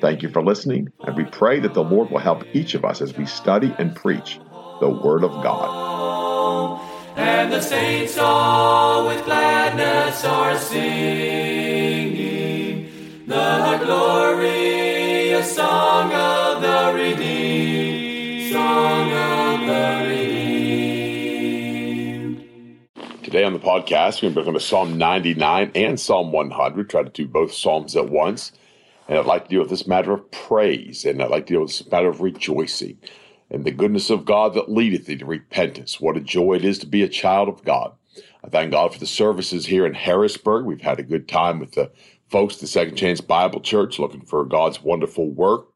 Thank you for listening, and we pray that the Lord will help each of us as we study and preach the Word of God. And the saints all with gladness are singing the glorious song of the redeemed, song of the redeemed. Today on the podcast, we're going to go to Psalm 99 and Psalm 100. Try to do both Psalms at once. And I'd like to deal with this matter of praise, and I'd like to deal with this matter of rejoicing, and the goodness of God that leadeth thee to repentance. What a joy it is to be a child of God. I thank God for the services here in Harrisburg. We've had a good time with the folks the Second Chance Bible Church looking for God's wonderful work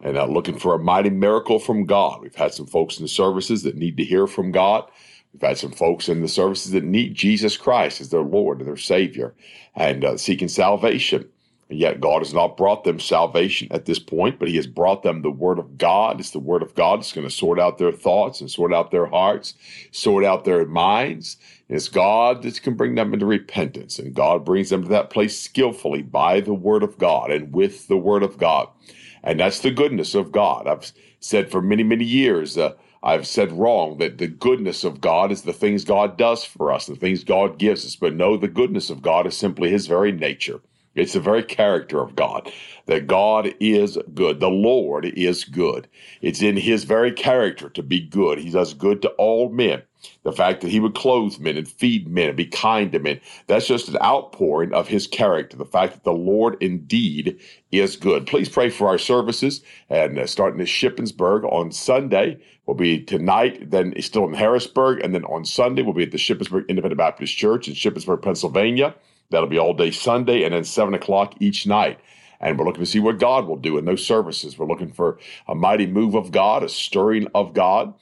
and uh, looking for a mighty miracle from God. We've had some folks in the services that need to hear from God. We've had some folks in the services that need Jesus Christ as their Lord and their Savior and uh, seeking salvation. And yet God has not brought them salvation at this point, but He has brought them the Word of God. It's the Word of God that's going to sort out their thoughts and sort out their hearts, sort out their minds. And it's God that can bring them into repentance. And God brings them to that place skillfully by the Word of God and with the Word of God. And that's the goodness of God. I've said for many, many years, uh, I've said wrong that the goodness of God is the things God does for us, the things God gives us. But no, the goodness of God is simply His very nature. It's the very character of God that God is good. The Lord is good. It's in his very character to be good. He does good to all men. The fact that he would clothe men and feed men and be kind to men, that's just an outpouring of his character. The fact that the Lord indeed is good. Please pray for our services and uh, starting at Shippensburg on Sunday. We'll be tonight, then still in Harrisburg, and then on Sunday we'll be at the Shippensburg Independent Baptist Church in Shippensburg, Pennsylvania. That'll be all day Sunday and then 7 o'clock each night. And we're looking to see what God will do in those services. We're looking for a mighty move of God, a stirring of God.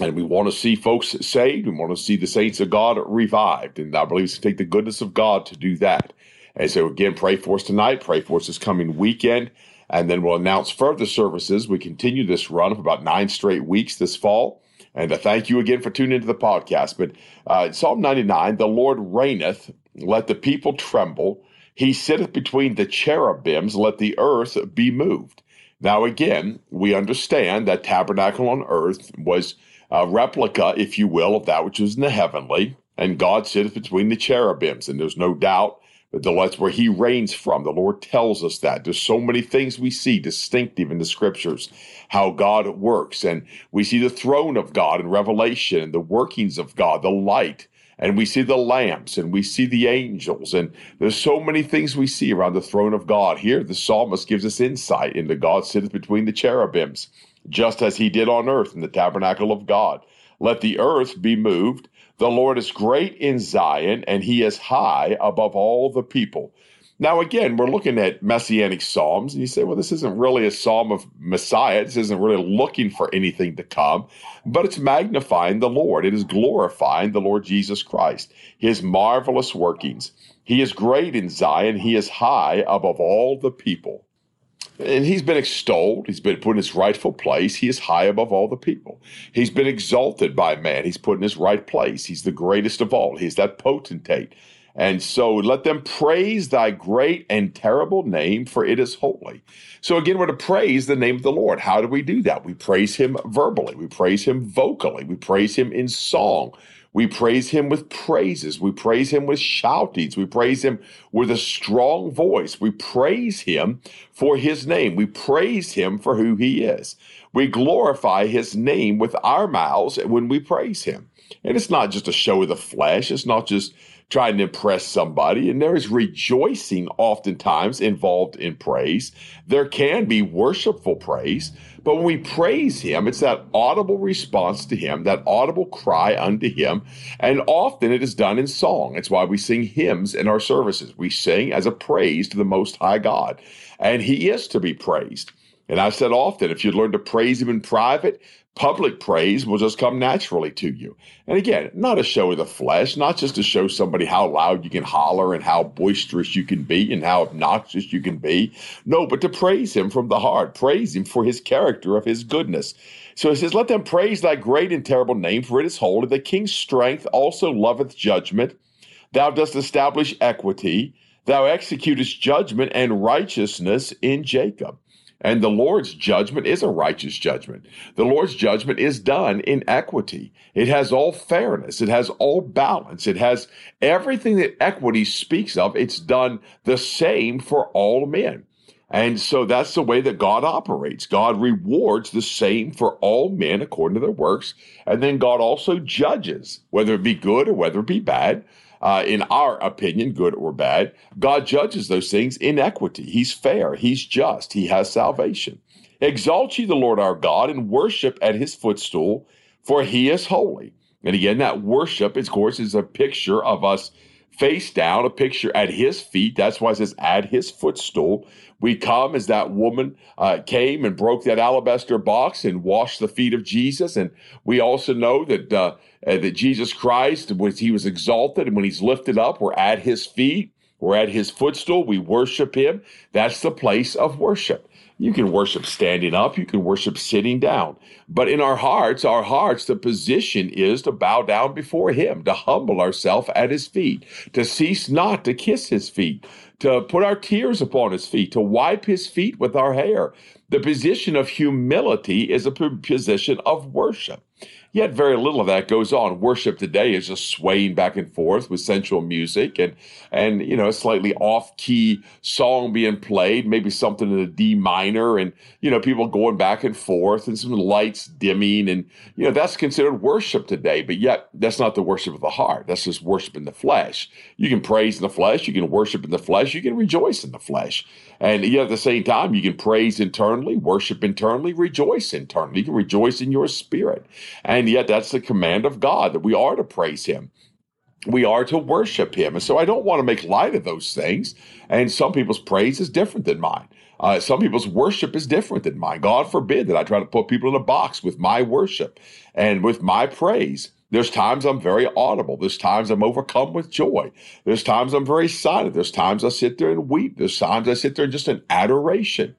And we want to see folks saved. We want to see the saints of God revived. And I believe it's to take the goodness of God to do that. And so, again, pray for us tonight. Pray for us this coming weekend. And then we'll announce further services. We continue this run of about nine straight weeks this fall. And thank you again for tuning into the podcast. But uh, Psalm 99, the Lord reigneth, let the people tremble. He sitteth between the cherubims, let the earth be moved. Now, again, we understand that tabernacle on earth was a replica, if you will, of that which was in the heavenly, and God sitteth between the cherubims. And there's no doubt that that's where he reigns from. The Lord tells us that. There's so many things we see distinctive in the scriptures, how God works. And we see the throne of God in Revelation and the workings of God, the light and we see the lamps and we see the angels and there's so many things we see around the throne of God. Here the psalmist gives us insight into God sitteth between the cherubims, just as he did on earth in the tabernacle of God. Let the earth be moved. The Lord is great in Zion and he is high above all the people. Now, again, we're looking at messianic psalms, and you say, well, this isn't really a psalm of Messiah. This isn't really looking for anything to come, but it's magnifying the Lord. It is glorifying the Lord Jesus Christ, his marvelous workings. He is great in Zion, he is high above all the people. And he's been extolled. He's been put in his rightful place. He is high above all the people. He's been exalted by man. He's put in his right place. He's the greatest of all. He's that potentate. And so let them praise thy great and terrible name, for it is holy. So again, we're to praise the name of the Lord. How do we do that? We praise him verbally, we praise him vocally, we praise him in song. We praise him with praises. We praise him with shoutings. We praise him with a strong voice. We praise him for his name. We praise him for who he is. We glorify his name with our mouths when we praise him. And it's not just a show of the flesh. It's not just trying to impress somebody. And there is rejoicing oftentimes involved in praise. There can be worshipful praise, but when we praise Him, it's that audible response to Him, that audible cry unto Him. And often it is done in song. It's why we sing hymns in our services. We sing as a praise to the Most High God, and He is to be praised. And I said often, if you learn to praise him in private, public praise will just come naturally to you. And again, not a show of the flesh, not just to show somebody how loud you can holler and how boisterous you can be and how obnoxious you can be. No, but to praise him from the heart, praise him for his character of his goodness. So he says, Let them praise thy great and terrible name, for it is holy. The king's strength also loveth judgment. Thou dost establish equity. Thou executest judgment and righteousness in Jacob. And the Lord's judgment is a righteous judgment. The Lord's judgment is done in equity. It has all fairness. It has all balance. It has everything that equity speaks of. It's done the same for all men. And so that's the way that God operates. God rewards the same for all men according to their works. And then God also judges, whether it be good or whether it be bad uh, in our opinion, good or bad, God judges those things in equity. He's fair, He's just, He has salvation. Exalt ye the Lord our God and worship at His footstool, for He is holy. And again, that worship, of course, is a picture of us face down, a picture at His feet. That's why it says at His footstool. We come as that woman uh, came and broke that alabaster box and washed the feet of Jesus. And we also know that uh, uh, that Jesus Christ, when he was exalted and when he's lifted up, we're at his feet, we're at his footstool, we worship him. That's the place of worship. You can worship standing up, you can worship sitting down. But in our hearts, our hearts, the position is to bow down before him, to humble ourselves at his feet, to cease not to kiss his feet, to put our tears upon his feet, to wipe his feet with our hair. The position of humility is a position of worship. Yet very little of that goes on. Worship today is just swaying back and forth with sensual music and and you know a slightly off key song being played, maybe something in a D minor, and you know people going back and forth and some lights dimming, and you know that's considered worship today. But yet that's not the worship of the heart. That's just worship in the flesh. You can praise in the flesh, you can worship in the flesh, you can rejoice in the flesh. And yet at the same time, you can praise internally, worship internally, rejoice internally. You can rejoice in your spirit. And yet that's the command of God that we are to praise Him. We are to worship Him. And so I don't want to make light of those things. And some people's praise is different than mine. Uh, some people's worship is different than mine. God forbid that I try to put people in a box with my worship and with my praise. There's times I'm very audible. There's times I'm overcome with joy. There's times I'm very silent. There's times I sit there and weep. There's times I sit there in just an adoration.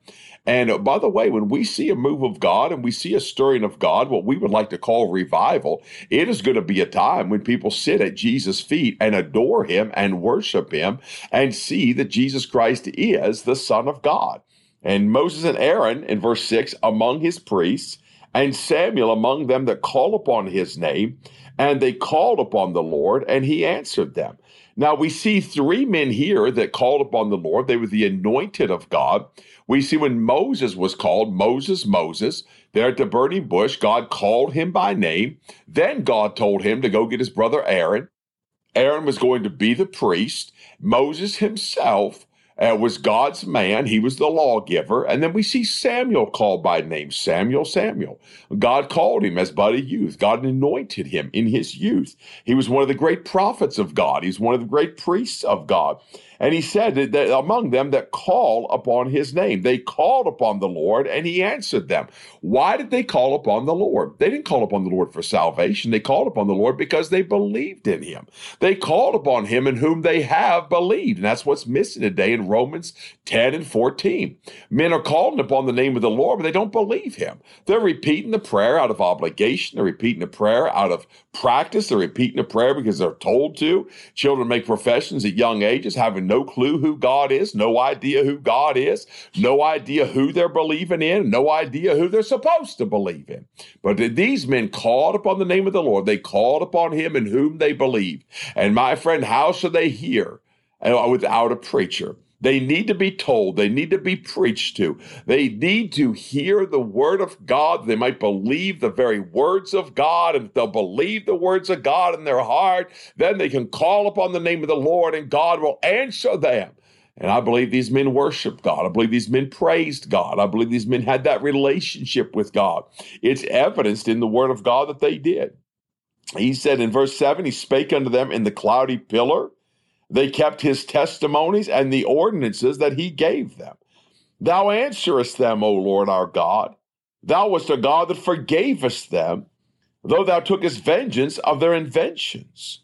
And by the way, when we see a move of God and we see a stirring of God, what we would like to call revival, it is going to be a time when people sit at Jesus' feet and adore him and worship him and see that Jesus Christ is the Son of God. And Moses and Aaron in verse 6 among his priests and Samuel among them that call upon his name. And they called upon the Lord, and he answered them. Now we see three men here that called upon the Lord. They were the anointed of God. We see when Moses was called, Moses, Moses, there at the burning bush, God called him by name. Then God told him to go get his brother Aaron. Aaron was going to be the priest. Moses himself uh, was God's man. He was the lawgiver. And then we see Samuel called by name Samuel, Samuel. God called him as but a youth. God anointed him in his youth. He was one of the great prophets of God. He's one of the great priests of God. And he said that, among them that call upon his name, they called upon the Lord and he answered them. Why did they call upon the Lord? They didn't call upon the Lord for salvation. They called upon the Lord because they believed in him. They called upon him in whom they have believed. And that's what's missing today in Romans 10 and 14. Men are calling upon the name of the Lord, but they don't believe him. They're repeating the prayer out of obligation. They're repeating the prayer out of practice. They're repeating the prayer because they're told to. Children make professions at young ages, having no clue who God is, no idea who God is, no idea who they're believing in, no idea who they're supposed to believe in. But these men called upon the name of the Lord. They called upon him in whom they believed. And my friend, how shall they hear uh, without a preacher? They need to be told. They need to be preached to. They need to hear the word of God. They might believe the very words of God, and if they'll believe the words of God in their heart, then they can call upon the name of the Lord, and God will answer them. And I believe these men worshiped God. I believe these men praised God. I believe these men had that relationship with God. It's evidenced in the word of God that they did. He said in verse 7 He spake unto them in the cloudy pillar they kept his testimonies and the ordinances that he gave them. Thou answerest them, O Lord our God. Thou wast a God that forgavest them, though thou tookest vengeance of their inventions.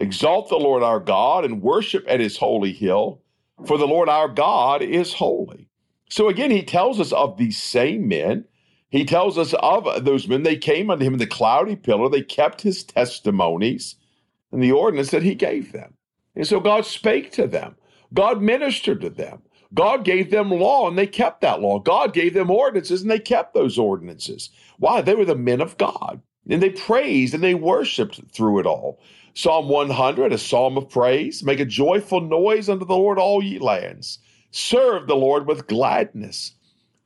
Exalt the Lord our God and worship at his holy hill, for the Lord our God is holy. So again, he tells us of these same men. He tells us of those men. They came unto him in the cloudy pillar, they kept his testimonies and the ordinance that he gave them. And so God spake to them, God ministered to them. God gave them law and they kept that law. God gave them ordinances and they kept those ordinances. Why? They were the men of God. And they praised and they worshiped through it all. Psalm 100, a psalm of praise. Make a joyful noise unto the Lord, all ye lands. Serve the Lord with gladness.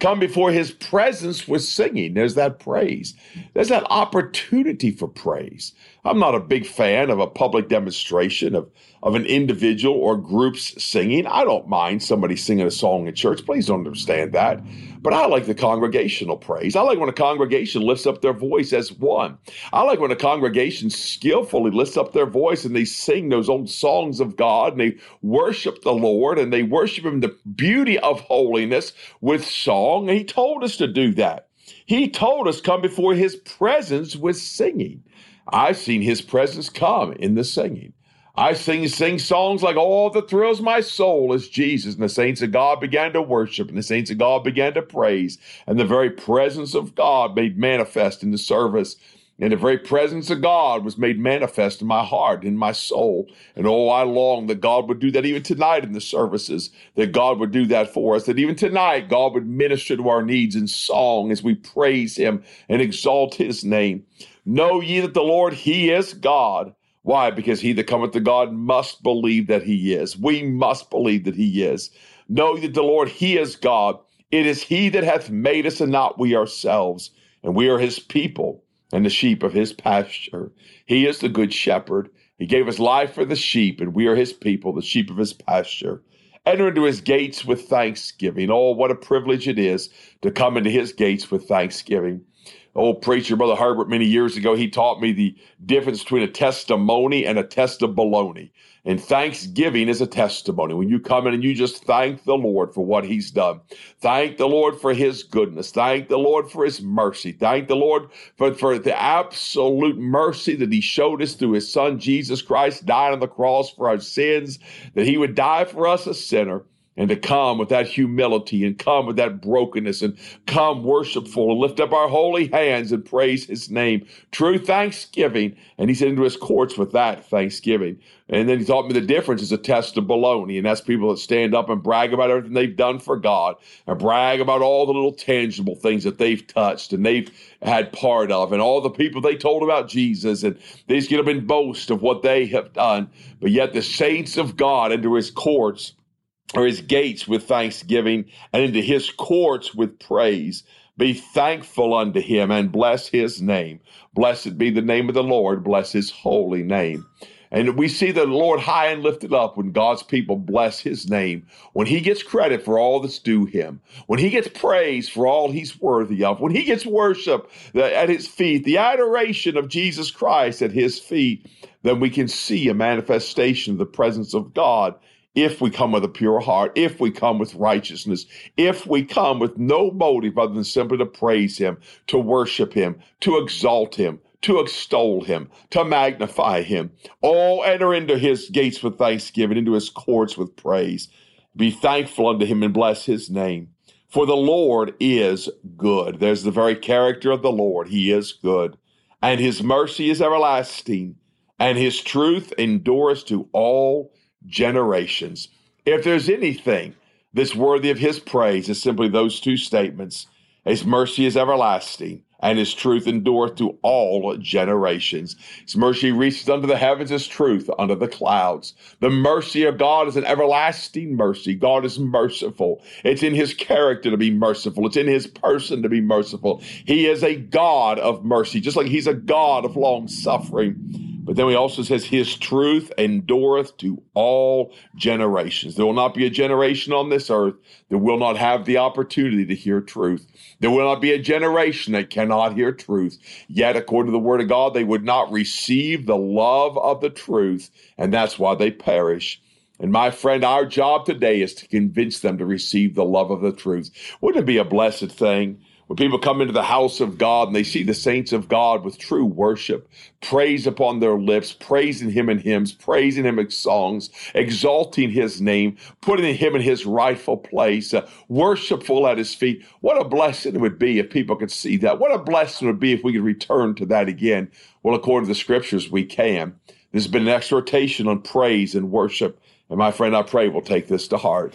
Come before his presence with singing. There's that praise. There's that opportunity for praise. I'm not a big fan of a public demonstration of, of an individual or groups singing. I don't mind somebody singing a song in church. Please don't understand that. But I like the congregational praise. I like when a congregation lifts up their voice as one. I like when a congregation skillfully lifts up their voice and they sing those old songs of God and they worship the Lord and they worship Him the beauty of holiness with song. He told us to do that. He told us come before His presence with singing. I've seen his presence come in the singing. I sing sing songs like all that thrills my soul is Jesus. And the saints of God began to worship, and the saints of God began to praise, and the very presence of God made manifest in the service. And the very presence of God was made manifest in my heart, in my soul. And oh, I long that God would do that even tonight in the services, that God would do that for us, that even tonight God would minister to our needs in song as we praise Him and exalt His name. Know ye that the Lord, He is God. Why? Because he that cometh to God must believe that He is. We must believe that He is. Know that the Lord, He is God. It is He that hath made us and not we ourselves. And we are His people and the sheep of His pasture. He is the good shepherd. He gave His life for the sheep, and we are His people, the sheep of His pasture. Enter into His gates with thanksgiving. Oh, what a privilege it is to come into His gates with thanksgiving old preacher, Brother Herbert, many years ago, he taught me the difference between a testimony and a test of baloney. And thanksgiving is a testimony. When you come in and you just thank the Lord for what He's done, thank the Lord for His goodness, thank the Lord for His mercy, thank the Lord for, for the absolute mercy that He showed us through His Son Jesus Christ, dying on the cross for our sins, that He would die for us, a sinner and to come with that humility and come with that brokenness and come worshipful and lift up our holy hands and praise his name. True thanksgiving. And he said into his courts with that thanksgiving. And then he taught me the difference is a test of baloney. And that's people that stand up and brag about everything they've done for God and brag about all the little tangible things that they've touched and they've had part of and all the people they told about Jesus. And they just get up and boast of what they have done. But yet the saints of God into his courts or his gates with thanksgiving and into his courts with praise. Be thankful unto him and bless his name. Blessed be the name of the Lord. Bless his holy name. And we see the Lord high and lifted up when God's people bless his name, when he gets credit for all that's due him, when he gets praise for all he's worthy of, when he gets worship at his feet, the adoration of Jesus Christ at his feet, then we can see a manifestation of the presence of God if we come with a pure heart, if we come with righteousness, if we come with no motive other than simply to praise Him, to worship Him, to exalt Him, to extol Him, to magnify Him. All enter into His gates with thanksgiving, into His courts with praise. Be thankful unto Him and bless His name. For the Lord is good. There's the very character of the Lord. He is good. And His mercy is everlasting, and His truth endures to all generations. If there's anything that's worthy of his praise, it's simply those two statements His mercy is everlasting, and his truth endureth to all generations. His mercy reaches unto the heavens, his truth unto the clouds. The mercy of God is an everlasting mercy. God is merciful. It's in his character to be merciful. It's in his person to be merciful. He is a God of mercy, just like he's a God of long suffering. But then he also says, His truth endureth to all generations. There will not be a generation on this earth that will not have the opportunity to hear truth. There will not be a generation that cannot hear truth. Yet, according to the word of God, they would not receive the love of the truth, and that's why they perish. And my friend, our job today is to convince them to receive the love of the truth. Wouldn't it be a blessed thing when people come into the house of God and they see the saints of God with true worship, praise upon their lips, praising Him in hymns, praising Him in songs, exalting His name, putting Him in His rightful place, uh, worshipful at His feet. What a blessing it would be if people could see that. What a blessing it would be if we could return to that again. Well, according to the scriptures, we can. This has been an exhortation on praise and worship. And my friend, I pray we'll take this to heart.